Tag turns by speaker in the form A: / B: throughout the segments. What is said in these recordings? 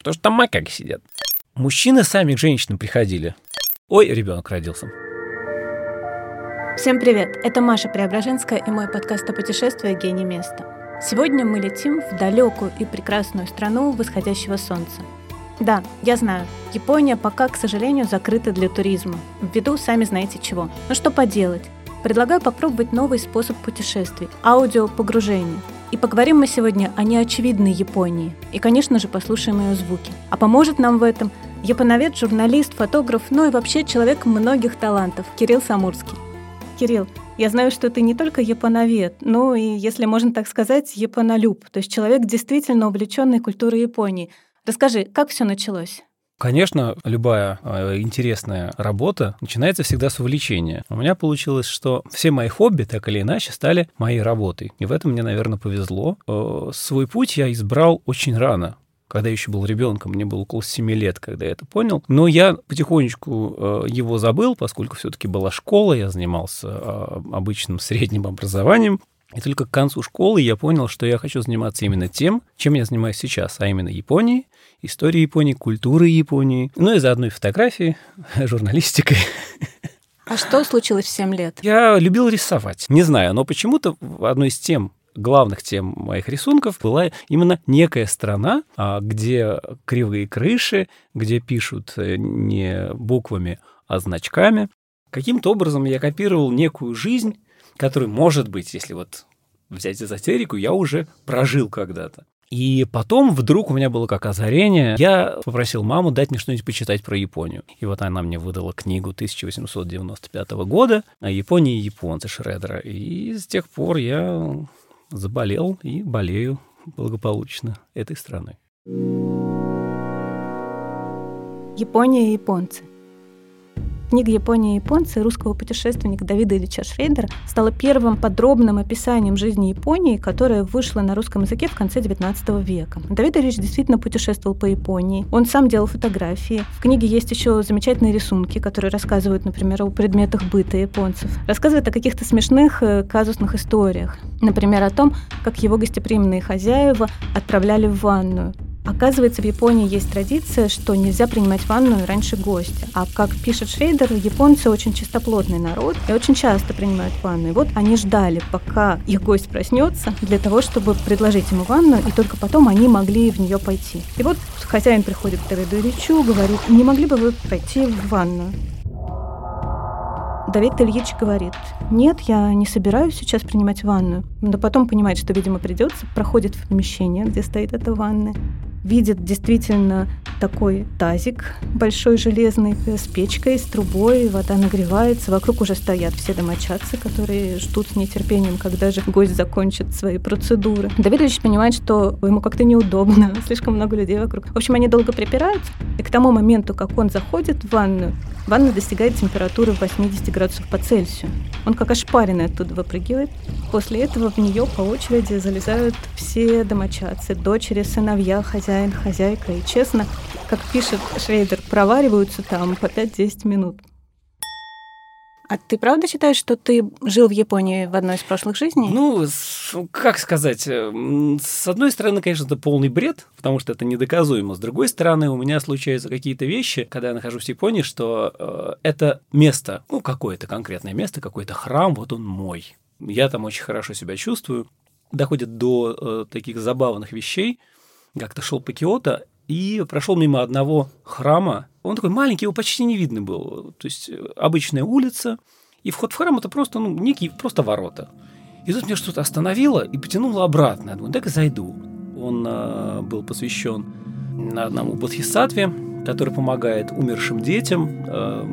A: Потому что там макаки сидят. Мужчины сами к женщинам приходили. Ой, ребенок родился.
B: Всем привет! Это Маша Преображенская и мой подкаст о путешествии «Гений места». Сегодня мы летим в далекую и прекрасную страну восходящего солнца. Да, я знаю, Япония пока, к сожалению, закрыта для туризма, ввиду сами знаете чего. Но что поделать? Предлагаю попробовать новый способ путешествий – аудиопогружение. И поговорим мы сегодня о неочевидной Японии. И, конечно же, послушаем ее звуки. А поможет нам в этом японовед, журналист, фотограф, ну и вообще человек многих талантов – Кирилл Самурский. Кирилл, я знаю, что ты не только японовед, но и, если можно так сказать, японолюб, то есть человек, действительно увлеченный культурой Японии. Расскажи, как все началось?
A: Конечно, любая э, интересная работа начинается всегда с увлечения. У меня получилось, что все мои хобби так или иначе стали моей работой. И в этом мне, наверное, повезло. Э, свой путь я избрал очень рано когда я еще был ребенком, мне было около 7 лет, когда я это понял. Но я потихонечку э, его забыл, поскольку все-таки была школа, я занимался э, обычным средним образованием. И только к концу школы я понял, что я хочу заниматься именно тем, чем я занимаюсь сейчас, а именно Японией, историей Японии, культурой Японии, ну и заодно и фотографией, журналистикой.
B: А что случилось в 7 лет?
A: Я любил рисовать. Не знаю, но почему-то одной из тем главных тем моих рисунков была именно некая страна, а, где кривые крыши, где пишут э, не буквами, а значками. Каким-то образом я копировал некую жизнь, которую, может быть, если вот взять эзотерику, я уже прожил когда-то. И потом вдруг у меня было как озарение. Я попросил маму дать мне что-нибудь почитать про Японию. И вот она мне выдала книгу 1895 года о Японии и японце Шредера. И с тех пор я заболел и болею благополучно этой страной.
B: Япония и японцы. Книга «Япония и японцы» русского путешественника Давида Ильича Шрейдера стала первым подробным описанием жизни Японии, которая вышла на русском языке в конце XIX века. Давид Ильич действительно путешествовал по Японии. Он сам делал фотографии. В книге есть еще замечательные рисунки, которые рассказывают, например, о предметах быта японцев. Рассказывает о каких-то смешных э, казусных историях. Например, о том, как его гостеприимные хозяева отправляли в ванную. Оказывается, в Японии есть традиция, что нельзя принимать ванную раньше гостя. А как пишет Шрейдер, японцы очень чистоплотный народ и очень часто принимают ванну. И вот они ждали, пока их гость проснется, для того, чтобы предложить ему ванну, и только потом они могли в нее пойти. И вот хозяин приходит к Давиду говорит, не могли бы вы пойти в ванную? Давид Ильич говорит, нет, я не собираюсь сейчас принимать ванную. Но потом понимает, что, видимо, придется, проходит в помещение, где стоит эта ванная видит действительно такой тазик большой железный с печкой, с трубой, вода нагревается, вокруг уже стоят все домочадцы, которые ждут с нетерпением, когда же гость закончит свои процедуры. Давидович понимает, что ему как-то неудобно, слишком много людей вокруг. В общем, они долго припираются, и к тому моменту, как он заходит в ванную, ванна достигает температуры 80 градусов по Цельсию. Он как ошпаренный оттуда выпрыгивает. После этого в нее по очереди залезают все домочадцы, дочери, сыновья, хозяин, хозяйка. И честно, как пишет Шрейдер, провариваются там по 5-10 минут. А ты правда считаешь, что ты жил в Японии в одной из прошлых жизней?
A: Ну, как сказать, с одной стороны, конечно, это полный бред, потому что это недоказуемо. С другой стороны, у меня случаются какие-то вещи, когда я нахожусь в Японии, что э, это место, ну, какое-то конкретное место, какой-то храм, вот он мой. Я там очень хорошо себя чувствую. Доходит до э, таких забавных вещей. Как-то шел по Киото, и прошел мимо одного храма. Он такой маленький, его почти не видно было. То есть э, обычная улица, и вход в храм это просто, ну, некие просто ворота. И тут меня что-то остановило и потянуло обратно. Я думаю, дай-ка зайду. Он э, был посвящен одному бодхисаттве, который помогает умершим детям. Э,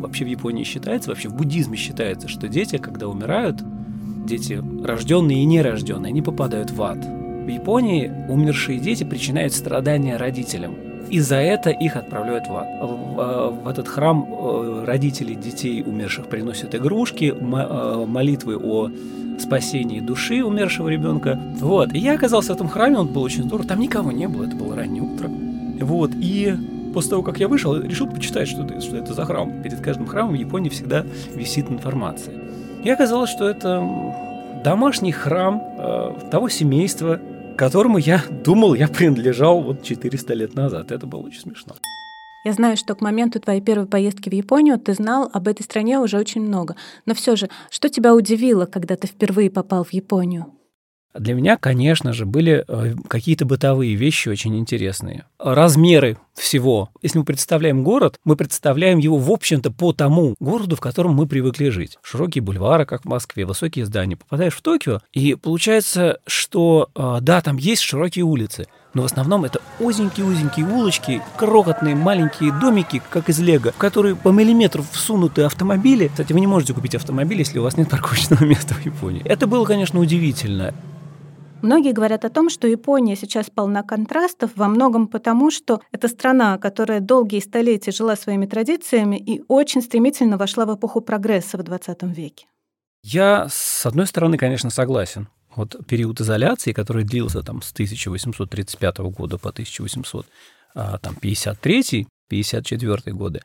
A: вообще в Японии считается, вообще в буддизме считается, что дети, когда умирают, дети рожденные и нерожденные, они попадают в ад. Японии умершие дети причиняют страдания родителям. И за это их отправляют в ад. В, в этот храм э, родители детей умерших приносят игрушки, э, молитвы о спасении души умершего ребенка. Вот. И я оказался в этом храме, он был очень здорово. Там никого не было, это было раннее утро. Вот. И после того, как я вышел, решил почитать, что это, что это за храм. Перед каждым храмом в Японии всегда висит информация. И оказалось, что это домашний храм э, того семейства, которому я думал, я принадлежал вот 400 лет назад. Это было очень смешно.
B: Я знаю, что к моменту твоей первой поездки в Японию ты знал об этой стране уже очень много. Но все же, что тебя удивило, когда ты впервые попал в Японию?
A: Для меня, конечно же, были э, какие-то бытовые вещи очень интересные. Размеры всего. Если мы представляем город, мы представляем его, в общем-то, по тому городу, в котором мы привыкли жить. Широкие бульвары, как в Москве, высокие здания. Попадаешь в Токио, и получается, что, э, да, там есть широкие улицы, но в основном это узенькие-узенькие улочки, крохотные маленькие домики, как из лего, в которые по миллиметру всунуты автомобили. Кстати, вы не можете купить автомобиль, если у вас нет парковочного места в Японии. Это было, конечно, удивительно.
B: Многие говорят о том, что Япония сейчас полна контрастов во многом потому, что это страна, которая долгие столетия жила своими традициями и очень стремительно вошла в эпоху прогресса в 20 веке.
A: Я, с одной стороны, конечно, согласен. Вот период изоляции, который длился там с 1835 года по 1853 54 годы,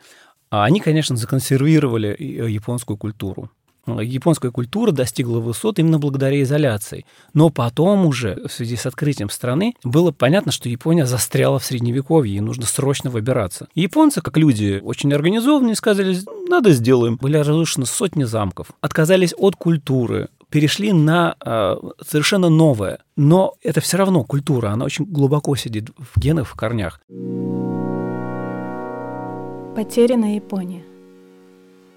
A: они, конечно, законсервировали японскую культуру. Японская культура достигла высот именно благодаря изоляции. Но потом уже, в связи с открытием страны, было понятно, что Япония застряла в Средневековье, и нужно срочно выбираться. японцы, как люди очень организованные, сказали, надо сделаем. Были разрушены сотни замков, отказались от культуры, перешли на э, совершенно новое. Но это все равно культура, она очень глубоко сидит в генах, в корнях.
B: Потерянная Япония.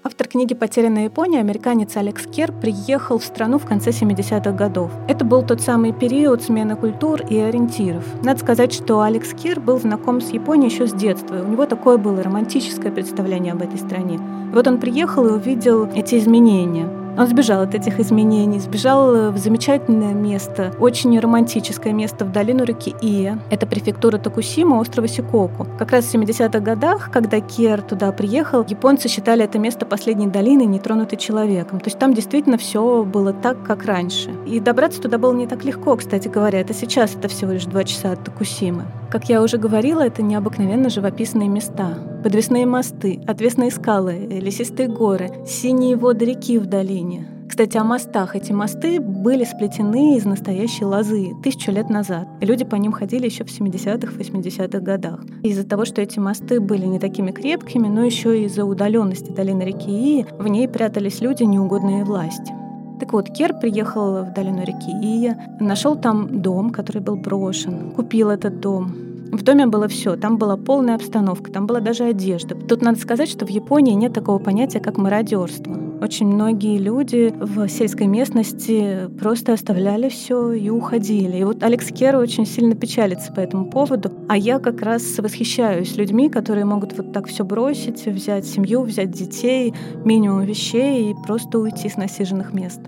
B: Автор книги «Потерянная Япония», американец Алекс Кер, приехал в страну в конце 70-х годов. Это был тот самый период смены культур и ориентиров. Надо сказать, что Алекс Кер был знаком с Японией еще с детства. У него такое было романтическое представление об этой стране. Вот он приехал и увидел эти изменения. Он сбежал от этих изменений, сбежал э, в замечательное место, очень романтическое место в долину реки Ия. Это префектура Токусима, острова Сикоку. Как раз в 70-х годах, когда Кер туда приехал, японцы считали это место последней долины, нетронутой человеком. То есть там действительно все было так, как раньше. И добраться туда было не так легко, кстати говоря. Это сейчас это всего лишь два часа от Токусимы. Как я уже говорила, это необыкновенно живописные места. Подвесные мосты, отвесные скалы, лесистые горы, синие воды реки в долине. Кстати, о мостах. Эти мосты были сплетены из настоящей лозы тысячу лет назад. И люди по ним ходили еще в 70-х, 80-х годах. Из-за того, что эти мосты были не такими крепкими, но еще и из-за удаленности долины реки Ии, в ней прятались люди, неугодные власти. Так вот, Кер приехал в долину реки Ия, нашел там дом, который был брошен, купил этот дом, в доме было все, там была полная обстановка, там была даже одежда. Тут надо сказать, что в Японии нет такого понятия, как мародерство. Очень многие люди в сельской местности просто оставляли все и уходили. И вот Алекс Кер очень сильно печалится по этому поводу. А я как раз восхищаюсь людьми, которые могут вот так все бросить, взять семью, взять детей, минимум вещей и просто уйти с насиженных мест.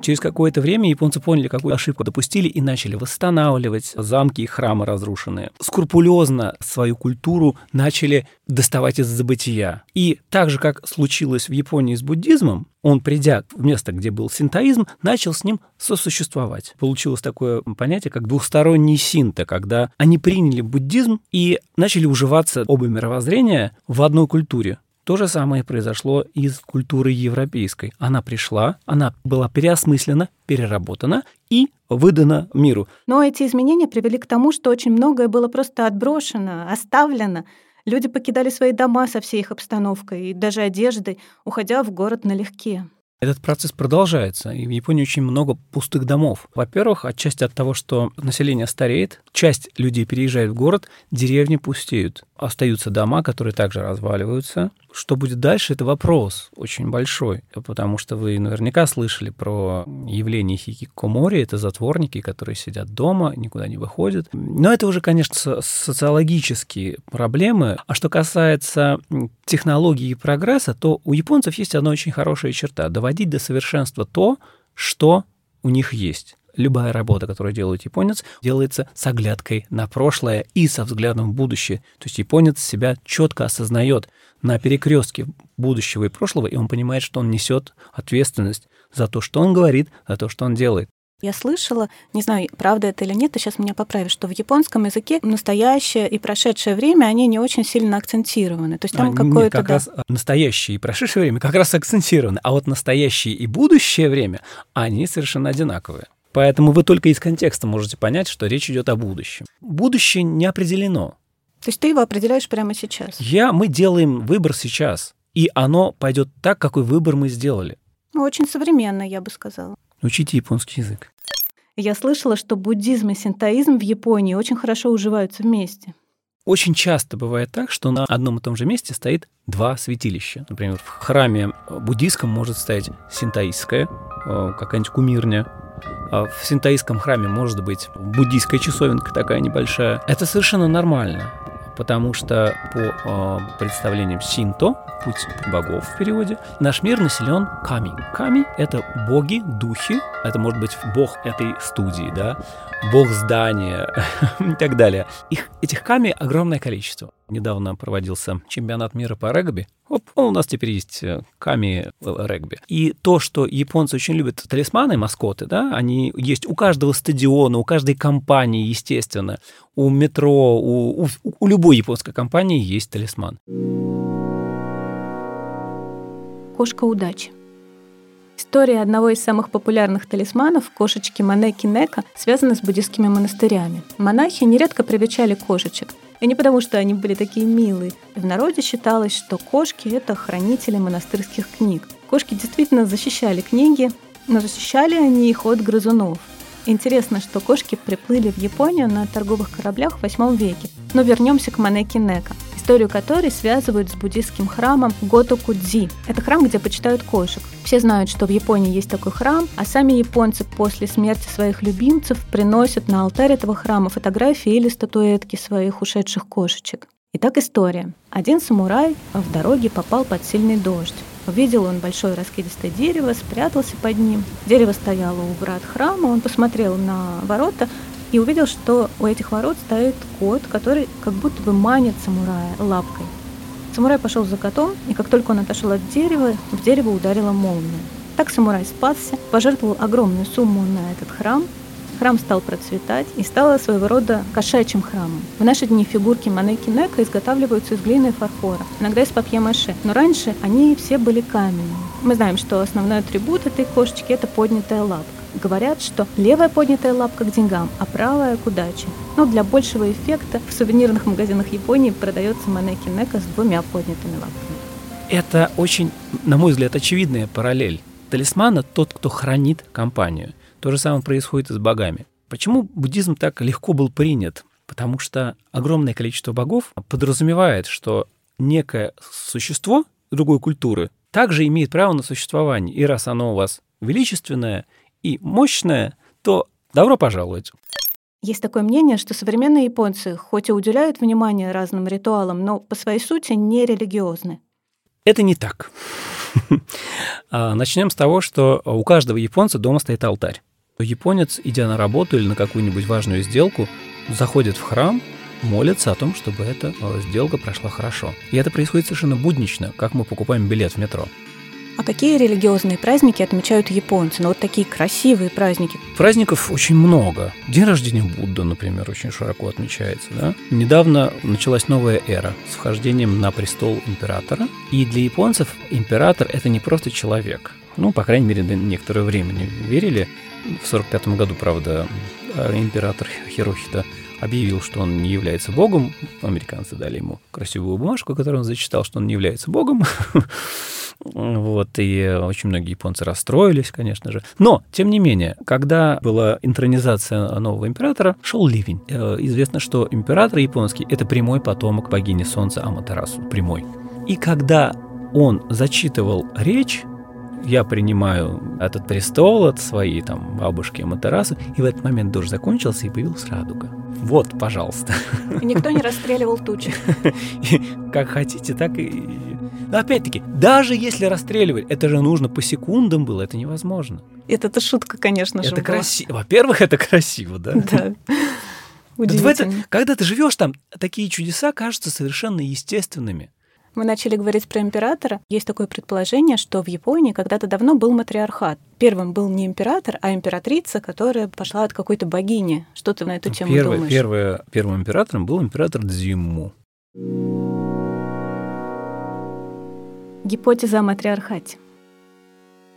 A: Через какое-то время японцы поняли, какую ошибку допустили и начали восстанавливать замки и храмы разрушенные. Скрупулезно свою культуру начали доставать из забытия. И так же, как случилось в Японии с буддизмом, он, придя в место, где был синтоизм, начал с ним сосуществовать. Получилось такое понятие, как двухсторонний синта, когда они приняли буддизм и начали уживаться оба мировоззрения в одной культуре. То же самое произошло и с культурой европейской. Она пришла, она была переосмыслена, переработана и выдана миру.
B: Но эти изменения привели к тому, что очень многое было просто отброшено, оставлено. Люди покидали свои дома со всей их обстановкой и даже одеждой, уходя в город налегке.
A: Этот процесс продолжается, и в Японии очень много пустых домов. Во-первых, отчасти от того, что население стареет, часть людей переезжает в город, деревни пустеют. Остаются дома, которые также разваливаются. Что будет дальше, это вопрос очень большой, потому что вы наверняка слышали про явление хикикомори, это затворники, которые сидят дома, никуда не выходят. Но это уже, конечно, социологические проблемы. А что касается технологии и прогресса, то у японцев есть одна очень хорошая черта – доводить до совершенства то, что у них есть любая работа, которую делает японец, делается с оглядкой на прошлое и со взглядом в будущее. То есть японец себя четко осознает на перекрестке будущего и прошлого, и он понимает, что он несет ответственность за то, что он говорит, за то, что он делает.
B: Я слышала, не знаю, правда это или нет, ты сейчас меня поправишь, что в японском языке настоящее и прошедшее время, они не очень сильно акцентированы. То есть там а, какое-то...
A: Как да... раз настоящее и прошедшее время как раз акцентированы, а вот настоящее и будущее время, они совершенно одинаковые. Поэтому вы только из контекста можете понять, что речь идет о будущем. Будущее не определено.
B: То есть ты его определяешь прямо сейчас?
A: Я, мы делаем выбор сейчас, и оно пойдет так, какой выбор мы сделали.
B: Ну, очень современно, я бы сказала.
A: Учите японский язык.
B: Я слышала, что буддизм и синтоизм в Японии очень хорошо уживаются вместе.
A: Очень часто бывает так, что на одном и том же месте стоит два святилища. Например, в храме буддийском может стоять синтоистская, э, какая-нибудь кумирня, в синтоистском храме может быть буддийская часовенка такая небольшая. Это совершенно нормально потому что по э, представлениям синто, путь богов в переводе, наш мир населен ками. Ками — это боги, духи, это может быть бог этой студии, да, бог здания и так далее. Их, этих ками огромное количество. Недавно проводился чемпионат мира по регби. Оп, у нас теперь есть э, ками регби. И то, что японцы очень любят талисманы, маскоты, да, они есть у каждого стадиона, у каждой компании, естественно. У метро, у, у, у любой японской компании есть талисман.
B: Кошка удачи. История одного из самых популярных талисманов, кошечки Манеки Нека, связана с буддистскими монастырями. Монахи нередко привечали кошечек. И не потому, что они были такие милые. В народе считалось, что кошки — это хранители монастырских книг. Кошки действительно защищали книги, но защищали они их от грызунов. Интересно, что кошки приплыли в Японию на торговых кораблях в VIII веке. Но вернемся к Манеки Нека историю которой связывают с буддийским храмом Готокудзи. Это храм, где почитают кошек. Все знают, что в Японии есть такой храм, а сами японцы после смерти своих любимцев приносят на алтарь этого храма фотографии или статуэтки своих ушедших кошечек. Итак, история. Один самурай в дороге попал под сильный дождь. Увидел он большое раскидистое дерево, спрятался под ним. Дерево стояло у врат храма, он посмотрел на ворота, и увидел, что у этих ворот стоит кот, который как будто бы манит самурая лапкой. Самурай пошел за котом, и как только он отошел от дерева, в дерево ударила молния. Так самурай спасся, пожертвовал огромную сумму на этот храм. Храм стал процветать и стал своего рода кошачьим храмом. В наши дни фигурки манеки Нека изготавливаются из глины и фарфора, иногда из папье-маше, но раньше они все были каменными. Мы знаем, что основной атрибут этой кошечки – это поднятая лапка. Говорят, что левая поднятая лапка к деньгам, а правая к удаче. Но для большего эффекта в сувенирных магазинах Японии продается манеки Нека с двумя поднятыми лапками.
A: Это очень, на мой взгляд, очевидная параллель. Талисмана тот, кто хранит компанию. То же самое происходит и с богами. Почему буддизм так легко был принят? Потому что огромное количество богов подразумевает, что некое существо другой культуры также имеет право на существование. И раз оно у вас величественное и мощное, то добро пожаловать.
B: Есть такое мнение, что современные японцы хоть и уделяют внимание разным ритуалам, но по своей сути не религиозны.
A: Это не так. А, Начнем с того, что у каждого японца дома стоит алтарь. Японец, идя на работу или на какую-нибудь важную сделку, заходит в храм, молится о том, чтобы эта э, сделка прошла хорошо. И это происходит совершенно буднично, как мы покупаем билет в метро.
B: А какие религиозные праздники отмечают японцы? Ну вот такие красивые праздники.
A: Праздников очень много. День рождения Будды, например, очень широко отмечается. Да? Недавно началась новая эра с вхождением на престол императора. И для японцев император – это не просто человек. Ну, по крайней мере, до некоторое время не верили. В 1945 году, правда, император Хирохита объявил, что он не является богом. Американцы дали ему красивую бумажку, которую он зачитал, что он не является богом. Вот, и очень многие японцы расстроились, конечно же. Но, тем не менее, когда была интронизация нового императора, шел ливень. Э, известно, что император японский – это прямой потомок богини солнца Аматерасу, прямой. И когда он зачитывал речь, я принимаю этот престол от своей там бабушки Аматерасу, и в этот момент дождь закончился, и появилась радуга. Вот, пожалуйста.
B: И никто не расстреливал тучи.
A: Как хотите, так и но опять-таки, даже если расстреливать, это же нужно по секундам было, это невозможно.
B: Это-то шутка, конечно же.
A: Это красиво. Во-первых, это красиво, да?
B: Да. Удивительно.
A: когда ты живешь там, такие чудеса кажутся совершенно естественными.
B: Мы начали говорить про императора. Есть такое предположение, что в Японии когда-то давно был матриархат. Первым был не император, а императрица, которая пошла от какой-то богини. Что ты на эту тему
A: первый,
B: думаешь?
A: Первый, первым императором был император Дзимму.
B: Гипотеза о матриархате.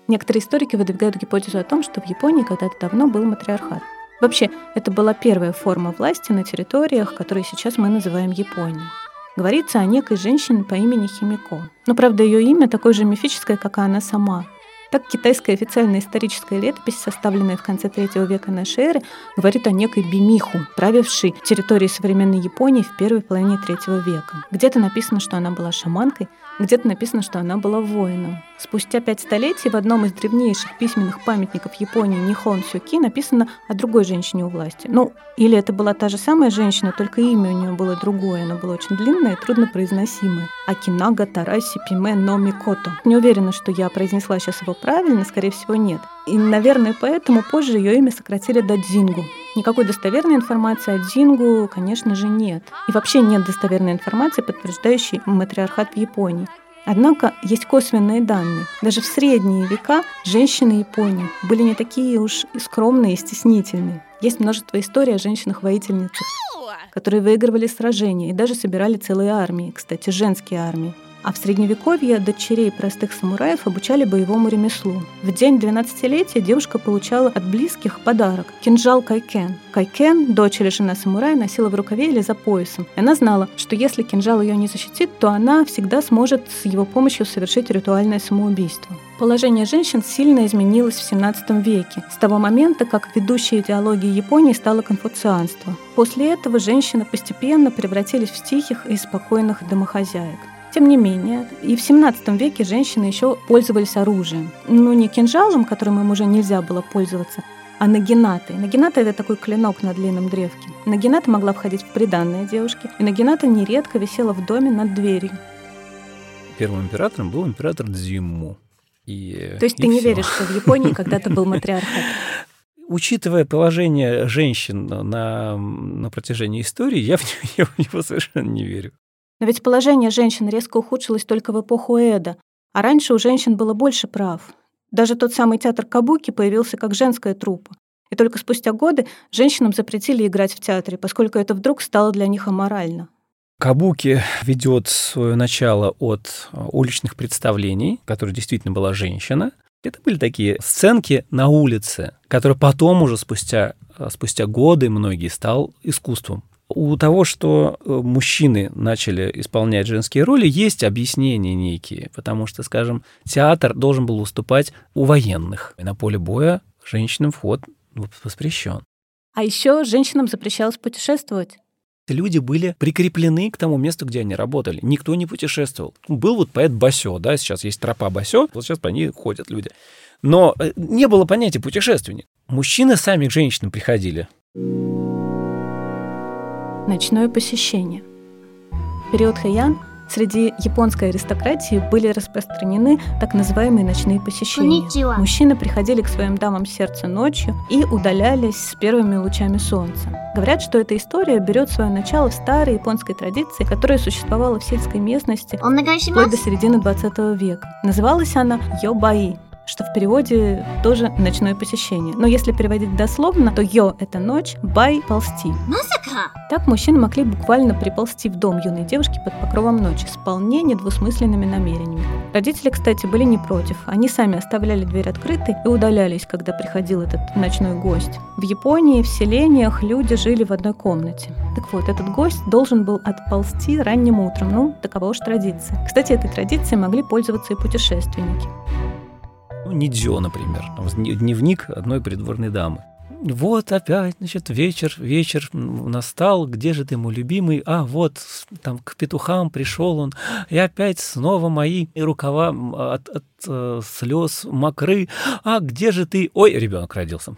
B: Некоторые историки выдвигают гипотезу о том, что в Японии когда-то давно был матриархат. Вообще, это была первая форма власти на территориях, которые сейчас мы называем Японией. Говорится о некой женщине по имени Химико. Но, правда, ее имя такое же мифическое, как и она сама. Так китайская официальная историческая летопись, составленная в конце третьего века нашей эры, говорит о некой Бимиху, правившей территорией современной Японии в первой половине третьего века. Где-то написано, что она была шаманкой, где-то написано, что она была воином. Спустя пять столетий в одном из древнейших письменных памятников Японии Нихон Сюки написано о другой женщине у власти. Ну, или это была та же самая женщина, только имя у нее было другое, оно было очень длинное и трудно произносимое. Акинага Тараси Пиме но Микото. Не уверена, что я произнесла сейчас его правильно, скорее всего, нет. И, наверное, поэтому позже ее имя сократили до Дзингу. Никакой достоверной информации о Дзингу, конечно же, нет. И вообще нет достоверной информации, подтверждающей матриархат в Японии. Однако есть косвенные данные. Даже в средние века женщины Японии были не такие уж скромные и стеснительные. Есть множество историй о женщинах-воительницах, которые выигрывали сражения и даже собирали целые армии, кстати, женские армии. А в Средневековье дочерей простых самураев обучали боевому ремеслу. В день 12-летия девушка получала от близких подарок – кинжал кайкен. Кайкен, дочь или жена самурая, носила в рукаве или за поясом. Она знала, что если кинжал ее не защитит, то она всегда сможет с его помощью совершить ритуальное самоубийство. Положение женщин сильно изменилось в XVII веке, с того момента, как ведущей идеологией Японии стало конфуцианство. После этого женщины постепенно превратились в тихих и спокойных домохозяек. Тем не менее, и в 17 веке женщины еще пользовались оружием. Ну, не кинжалом, которым им уже нельзя было пользоваться, а нагинатой. Нагината – это такой клинок на длинном древке. Нагината могла входить в приданное девушки, и нагината нередко висела в доме над дверью.
A: Первым императором был император Дзимму. И,
B: То есть
A: и
B: ты не
A: всё.
B: веришь, что в Японии когда-то был матриархат?
A: Учитывая положение женщин на, на протяжении истории, я в, него, я в него совершенно не верю.
B: Но ведь положение женщин резко ухудшилось только в эпоху Эда, а раньше у женщин было больше прав. Даже тот самый театр Кабуки появился как женская труппа. И только спустя годы женщинам запретили играть в театре, поскольку это вдруг стало для них аморально.
A: Кабуки ведет свое начало от э, уличных представлений, в которой действительно была женщина. Это были такие сценки на улице, которые потом уже спустя, э, спустя годы многие стал искусством. У того, что э, мужчины начали исполнять женские роли, есть объяснения некие, потому что, скажем, театр должен был выступать у военных. И на поле боя женщинам вход воспрещен.
B: А еще женщинам запрещалось путешествовать.
A: Люди были прикреплены к тому месту, где они работали. Никто не путешествовал. Был вот поэт Басё, да, сейчас есть тропа Басё, вот сейчас по ней ходят люди. Но э, не было понятия путешественник. Мужчины сами к женщинам приходили.
B: Ночное посещение. В период Хэйян среди японской аристократии были распространены так называемые ночные посещения.
C: Коничила.
B: Мужчины приходили к своим дамам сердца ночью и удалялись с первыми лучами солнца. Говорят, что эта история берет свое начало в старой японской традиции, которая существовала в сельской местности вплоть до середины 20 века. Называлась она Йобаи что в переводе тоже «ночное посещение». Но если переводить дословно, то «йо» — это ночь, «бай» — ползти.
C: Музыка!
B: Так мужчины могли буквально приползти в дом юной девушки под покровом ночи с вполне недвусмысленными намерениями. Родители, кстати, были не против. Они сами оставляли дверь открытой и удалялись, когда приходил этот ночной гость. В Японии в селениях люди жили в одной комнате. Так вот, этот гость должен был отползти ранним утром. Ну, такова уж традиция. Кстати, этой традицией могли пользоваться и путешественники.
A: Ну, Нидзё, например, дневник одной придворной дамы. Вот опять, значит, вечер, вечер настал, где же ты, мой любимый? А, вот, там, к петухам пришел он, и опять снова мои рукава от, от, э, слез мокры. А, где же ты? Ой, ребенок родился.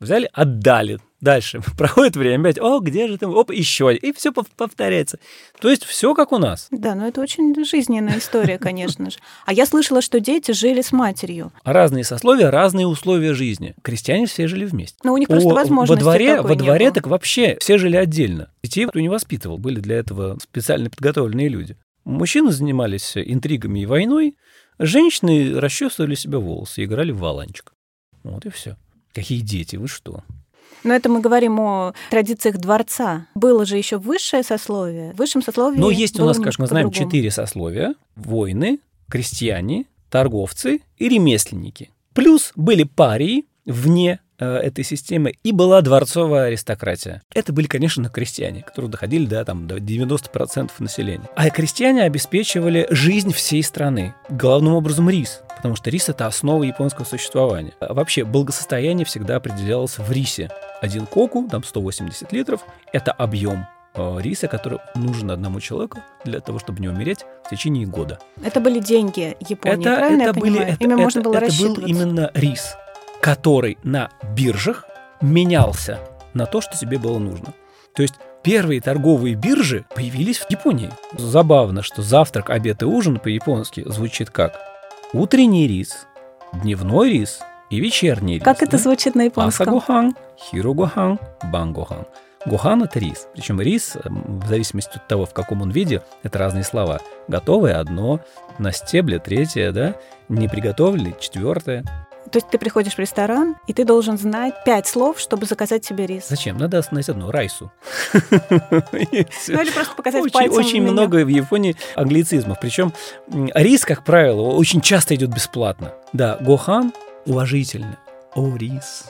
A: Взяли, отдали. Дальше. Проходит время, опять, о, где же ты? Оп, еще. И все повторяется. То есть все как у нас.
B: Да, но это очень жизненная история, конечно же. А я слышала, что дети жили с матерью.
A: Разные сословия, разные условия жизни. Крестьяне все жили вместе.
B: Но у них просто возможности
A: во дворе, во дворе так вообще все жили отдельно. Детей кто не воспитывал, были для этого специально подготовленные люди. Мужчины занимались интригами и войной, женщины расчесывали себе волосы и играли в валанчик. Вот и все. Какие дети, вы что?
B: Но это мы говорим о традициях дворца. Было же еще высшее сословие. В высшем сословии
A: Но есть у нас, как мы знаем, четыре сословия. Воины, крестьяне, торговцы и ремесленники. Плюс были парии вне э, этой системы, и была дворцовая аристократия. Это были, конечно, крестьяне, которые доходили до, там, до 90% населения. А крестьяне обеспечивали жизнь всей страны. Главным образом рис, потому что рис — это основа японского существования. А вообще, благосостояние всегда определялось в рисе. Один коку, там 180 литров, это объем э, риса, который нужен одному человеку для того, чтобы не умереть в течение года.
B: Это были деньги Японии,
A: Это,
B: правильно
A: это,
B: я
A: были,
B: понимаю?
A: это,
B: Ими
A: это-
B: можно было
A: это был именно рис, который на биржах менялся на то, что тебе было нужно. То есть первые торговые биржи появились в Японии. Забавно, что завтрак, обед и ужин по-японски звучит как утренний рис, дневной рис и вечерний рис.
B: Как это
A: да?
B: звучит на японском?
A: Асагохан, хирогохан, бангохан. Гохан – это рис. Причем рис, м, в зависимости от того, в каком он виде, это разные слова. Готовое – одно, на стебле – третье, да? Не приготовили – четвертое.
B: То есть ты приходишь в ресторан, и ты должен знать пять слов, чтобы заказать себе рис.
A: Зачем? Надо остановить одно – райсу.
B: Ну или просто показать
A: Очень,
B: пальцем в
A: очень
B: меню.
A: много в Японии англицизмов. Причем рис, как правило, очень часто идет бесплатно. Да, гохан уважительно. О, рис.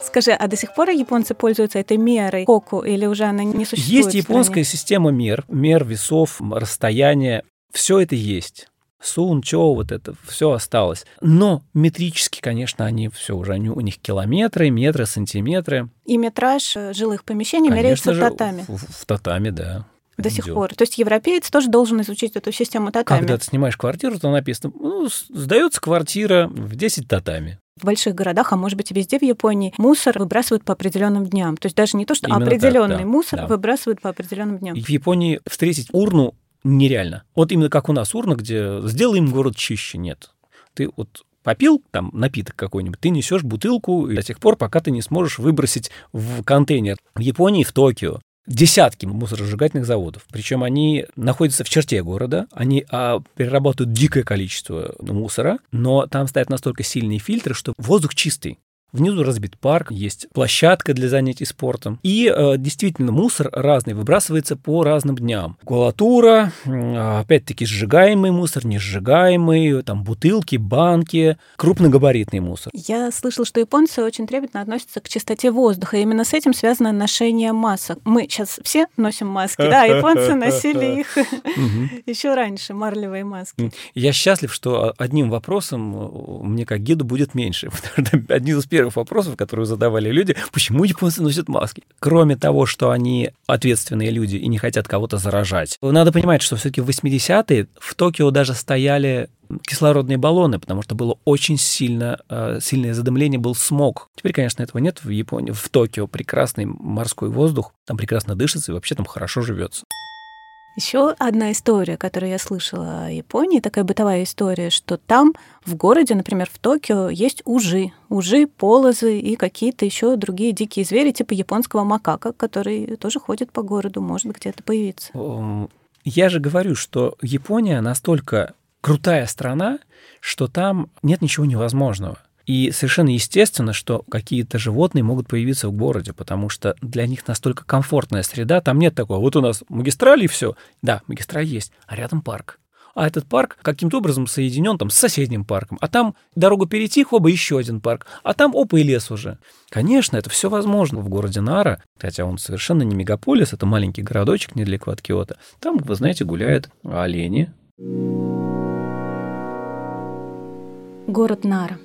B: Скажи, а до сих пор японцы пользуются этой мерой коку, или уже она не существует?
A: Есть
B: в
A: японская система мер, мер весов, расстояния. Все это есть. Сун, чо, вот это все осталось. Но метрически, конечно, они все уже, они, у них километры, метры, сантиметры.
B: И метраж э, жилых помещений меряется
A: Конечно же,
B: татами
A: В, в татами, да.
B: До сих
A: идёт.
B: пор. То есть европеец тоже должен изучить эту систему татами.
A: Когда ты снимаешь квартиру, то написано, ну, сдается квартира в 10 татами.
B: В больших городах, а может быть и везде в Японии, мусор выбрасывают по определенным дням. То есть даже не то, что
A: Именно так,
B: определенный
A: да,
B: мусор
A: да.
B: выбрасывают по определенным дням.
A: И в Японии встретить урну нереально. Вот именно как у нас урна, где сделаем город чище, нет. Ты вот попил там напиток какой-нибудь, ты несешь бутылку до тех пор, пока ты не сможешь выбросить в контейнер. В Японии, в Токио десятки мусоросжигательных заводов. Причем они находятся в черте города, они а, перерабатывают дикое количество мусора, но там стоят настолько сильные фильтры, что воздух чистый. Внизу разбит парк, есть площадка для занятий спортом. И э, действительно мусор разный выбрасывается по разным дням. Макулатура, м, а, опять-таки сжигаемый мусор, несжигаемый, там бутылки, банки, крупногабаритный мусор.
B: Я слышала, что японцы очень трепетно относятся к чистоте воздуха. И именно с этим связано ношение масок. Мы сейчас все носим маски. Да, японцы носили их еще раньше, марлевые маски.
A: Я счастлив, что одним вопросом э, мне как гиду будет меньше. Потому что один из первых вопросов, которые задавали люди, почему японцы носят маски? Кроме того, что они ответственные люди и не хотят кого-то заражать. Надо понимать, что все-таки в 80-е в Токио даже стояли кислородные баллоны, потому что было очень сильно, э, сильное задымление, был смог. Теперь, конечно, этого нет в Японии. В Токио прекрасный морской воздух, там прекрасно дышится и вообще там хорошо живется.
B: Еще одна история, которую я слышала о Японии, такая бытовая история, что там, в городе, например, в Токио, есть ужи. Ужи, полозы и какие-то еще другие дикие звери, типа японского макака, который тоже ходит по городу, может где-то появиться.
A: Эм, Я же говорю, что Япония настолько крутая страна, что там нет ничего невозможного. И совершенно естественно, что какие-то животные могут появиться в городе, потому что для них настолько комфортная среда, там нет такого. Вот у нас магистраль и все. Да, магистраль есть, а рядом парк. А этот парк каким-то образом соединен там с соседним парком. А там дорогу перейти, хоба, еще один парк. А там опа и лес уже. Конечно, это все возможно в городе Нара, хотя он совершенно не мегаполис, это маленький городочек недалеко от Киота. Там, вы знаете, гуляют олени.
B: Город Нара.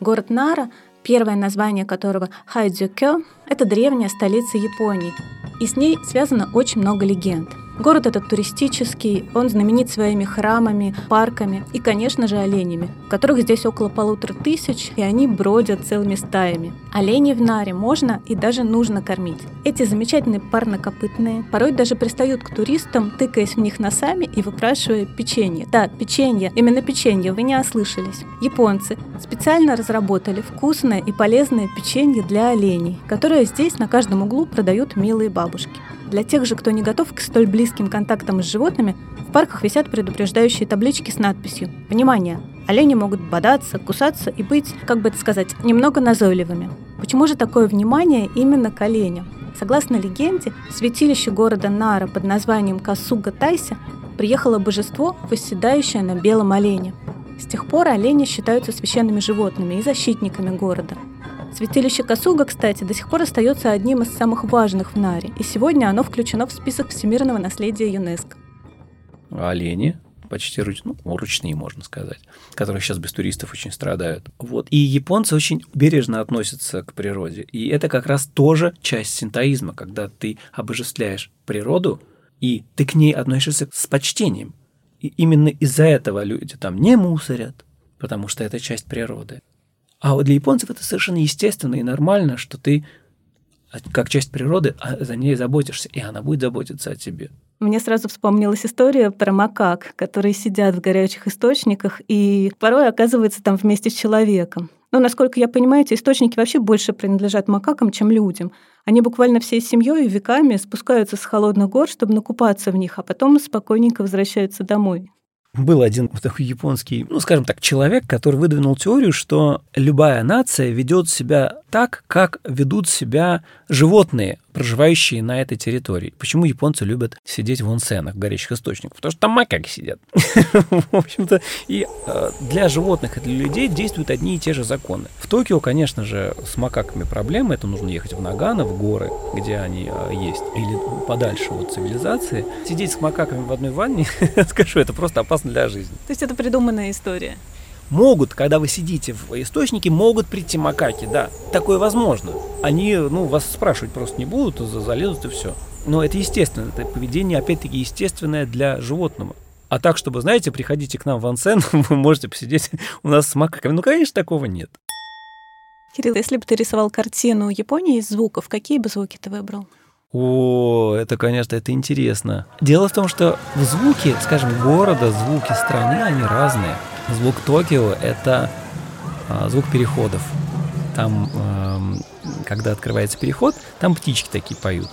B: Город Нара, первое название которого Хайдзюкё, это древняя столица Японии, и с ней связано очень много легенд. Город этот туристический, он знаменит своими храмами, парками и, конечно же, оленями, которых здесь около полутора тысяч, и они бродят целыми стаями. Оленей в Наре можно и даже нужно кормить. Эти замечательные парнокопытные порой даже пристают к туристам, тыкаясь в них носами и выпрашивая печенье. Да, печенье, именно печенье, вы не ослышались. Японцы специально разработали вкусное и полезное печенье для оленей, которое здесь на каждом углу продают милые бабушки. Для тех же, кто не готов к столь близким контактам с животными, в парках висят предупреждающие таблички с надписью «Внимание! Олени могут бодаться, кусаться и быть, как бы это сказать, немного назойливыми». Почему же такое внимание именно к оленям? Согласно легенде, в святилище города Нара под названием Касуга Тайся приехало божество, восседающее на белом олене. С тех пор олени считаются священными животными и защитниками города. Святилище Касуга, кстати, до сих пор остается одним из самых важных в Наре, и сегодня оно включено в список всемирного наследия ЮНЕСКО.
A: Олени почти ну, ручные, можно сказать, которые сейчас без туристов очень страдают. Вот. И японцы очень бережно относятся к природе. И это как раз тоже часть синтоизма, когда ты обожествляешь природу, и ты к ней относишься с почтением. И именно из-за этого люди там не мусорят, потому что это часть природы. А вот для японцев это совершенно естественно и нормально, что ты как часть природы а за ней заботишься, и она будет заботиться о тебе.
B: Мне сразу вспомнилась история про макак, которые сидят в горячих источниках и порой оказываются там вместе с человеком. Но, насколько я понимаю, эти источники вообще больше принадлежат макакам, чем людям. Они буквально всей семьей и веками спускаются с холодных гор, чтобы накупаться в них, а потом спокойненько возвращаются домой.
A: Был один такой японский, ну, скажем так, человек, который выдвинул теорию, что любая нация ведет себя так, как ведут себя животные, проживающие на этой территории. Почему японцы любят сидеть в онсенах, в горячих источниках? Потому что там макаки сидят. В общем-то, и э, для животных и для людей действуют одни и те же законы. В Токио, конечно же, с макаками проблемы. Это нужно ехать в Нагано, в горы, где они э, есть, или подальше от цивилизации. Сидеть с макаками в одной ванне, скажу, это просто опасно для жизни.
B: То есть это придуманная история?
A: Могут, когда вы сидите в источнике, могут прийти макаки, да. Такое возможно. Они, ну, вас спрашивать просто не будут, залезут и все. Но это естественно, это поведение, опять-таки, естественное для животного. А так, чтобы, знаете, приходите к нам в ансен, вы можете посидеть у нас с макаками. Ну, конечно, такого нет.
B: Кирилл, если бы ты рисовал картину Японии из звуков, какие бы звуки ты выбрал?
A: О, это, конечно, это интересно. Дело в том, что в звуки, скажем, города, звуки страны, они разные. Звук Токио — это а, звук переходов. Там, э, когда открывается переход, там птички такие поют.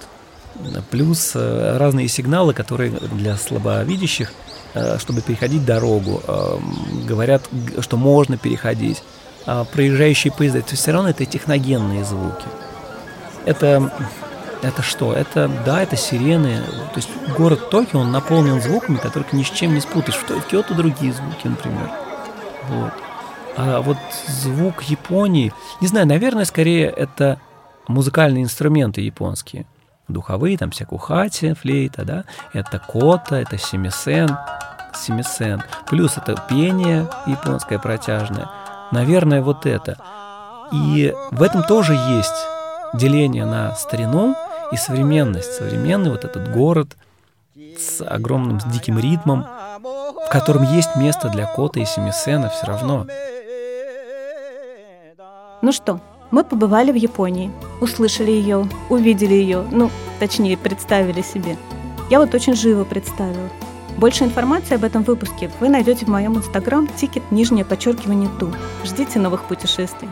A: Плюс э, разные сигналы, которые для слабовидящих, э, чтобы переходить дорогу, э, говорят, что можно переходить. А проезжающие поезда, то есть все равно это техногенные звуки. Это это что? Это, да, это сирены. То есть город Токио, он наполнен звуками, которых ни с чем не спутаешь. В Киото другие звуки, например. Вот. А вот звук Японии, не знаю, наверное, скорее это музыкальные инструменты японские. Духовые, там всякую хати, флейта, да. Это кота, это семисен, семисен. Плюс это пение японское протяжное. Наверное, вот это. И в этом тоже есть деление на старину и современность. Современный вот этот город с огромным, с диким ритмом, в котором есть место для кота и семисена все равно.
B: Ну что, мы побывали в Японии, услышали ее, увидели ее, ну, точнее, представили себе. Я вот очень живо представила. Больше информации об этом выпуске вы найдете в моем инстаграм тикет нижнее подчеркивание ту. Ждите новых путешествий.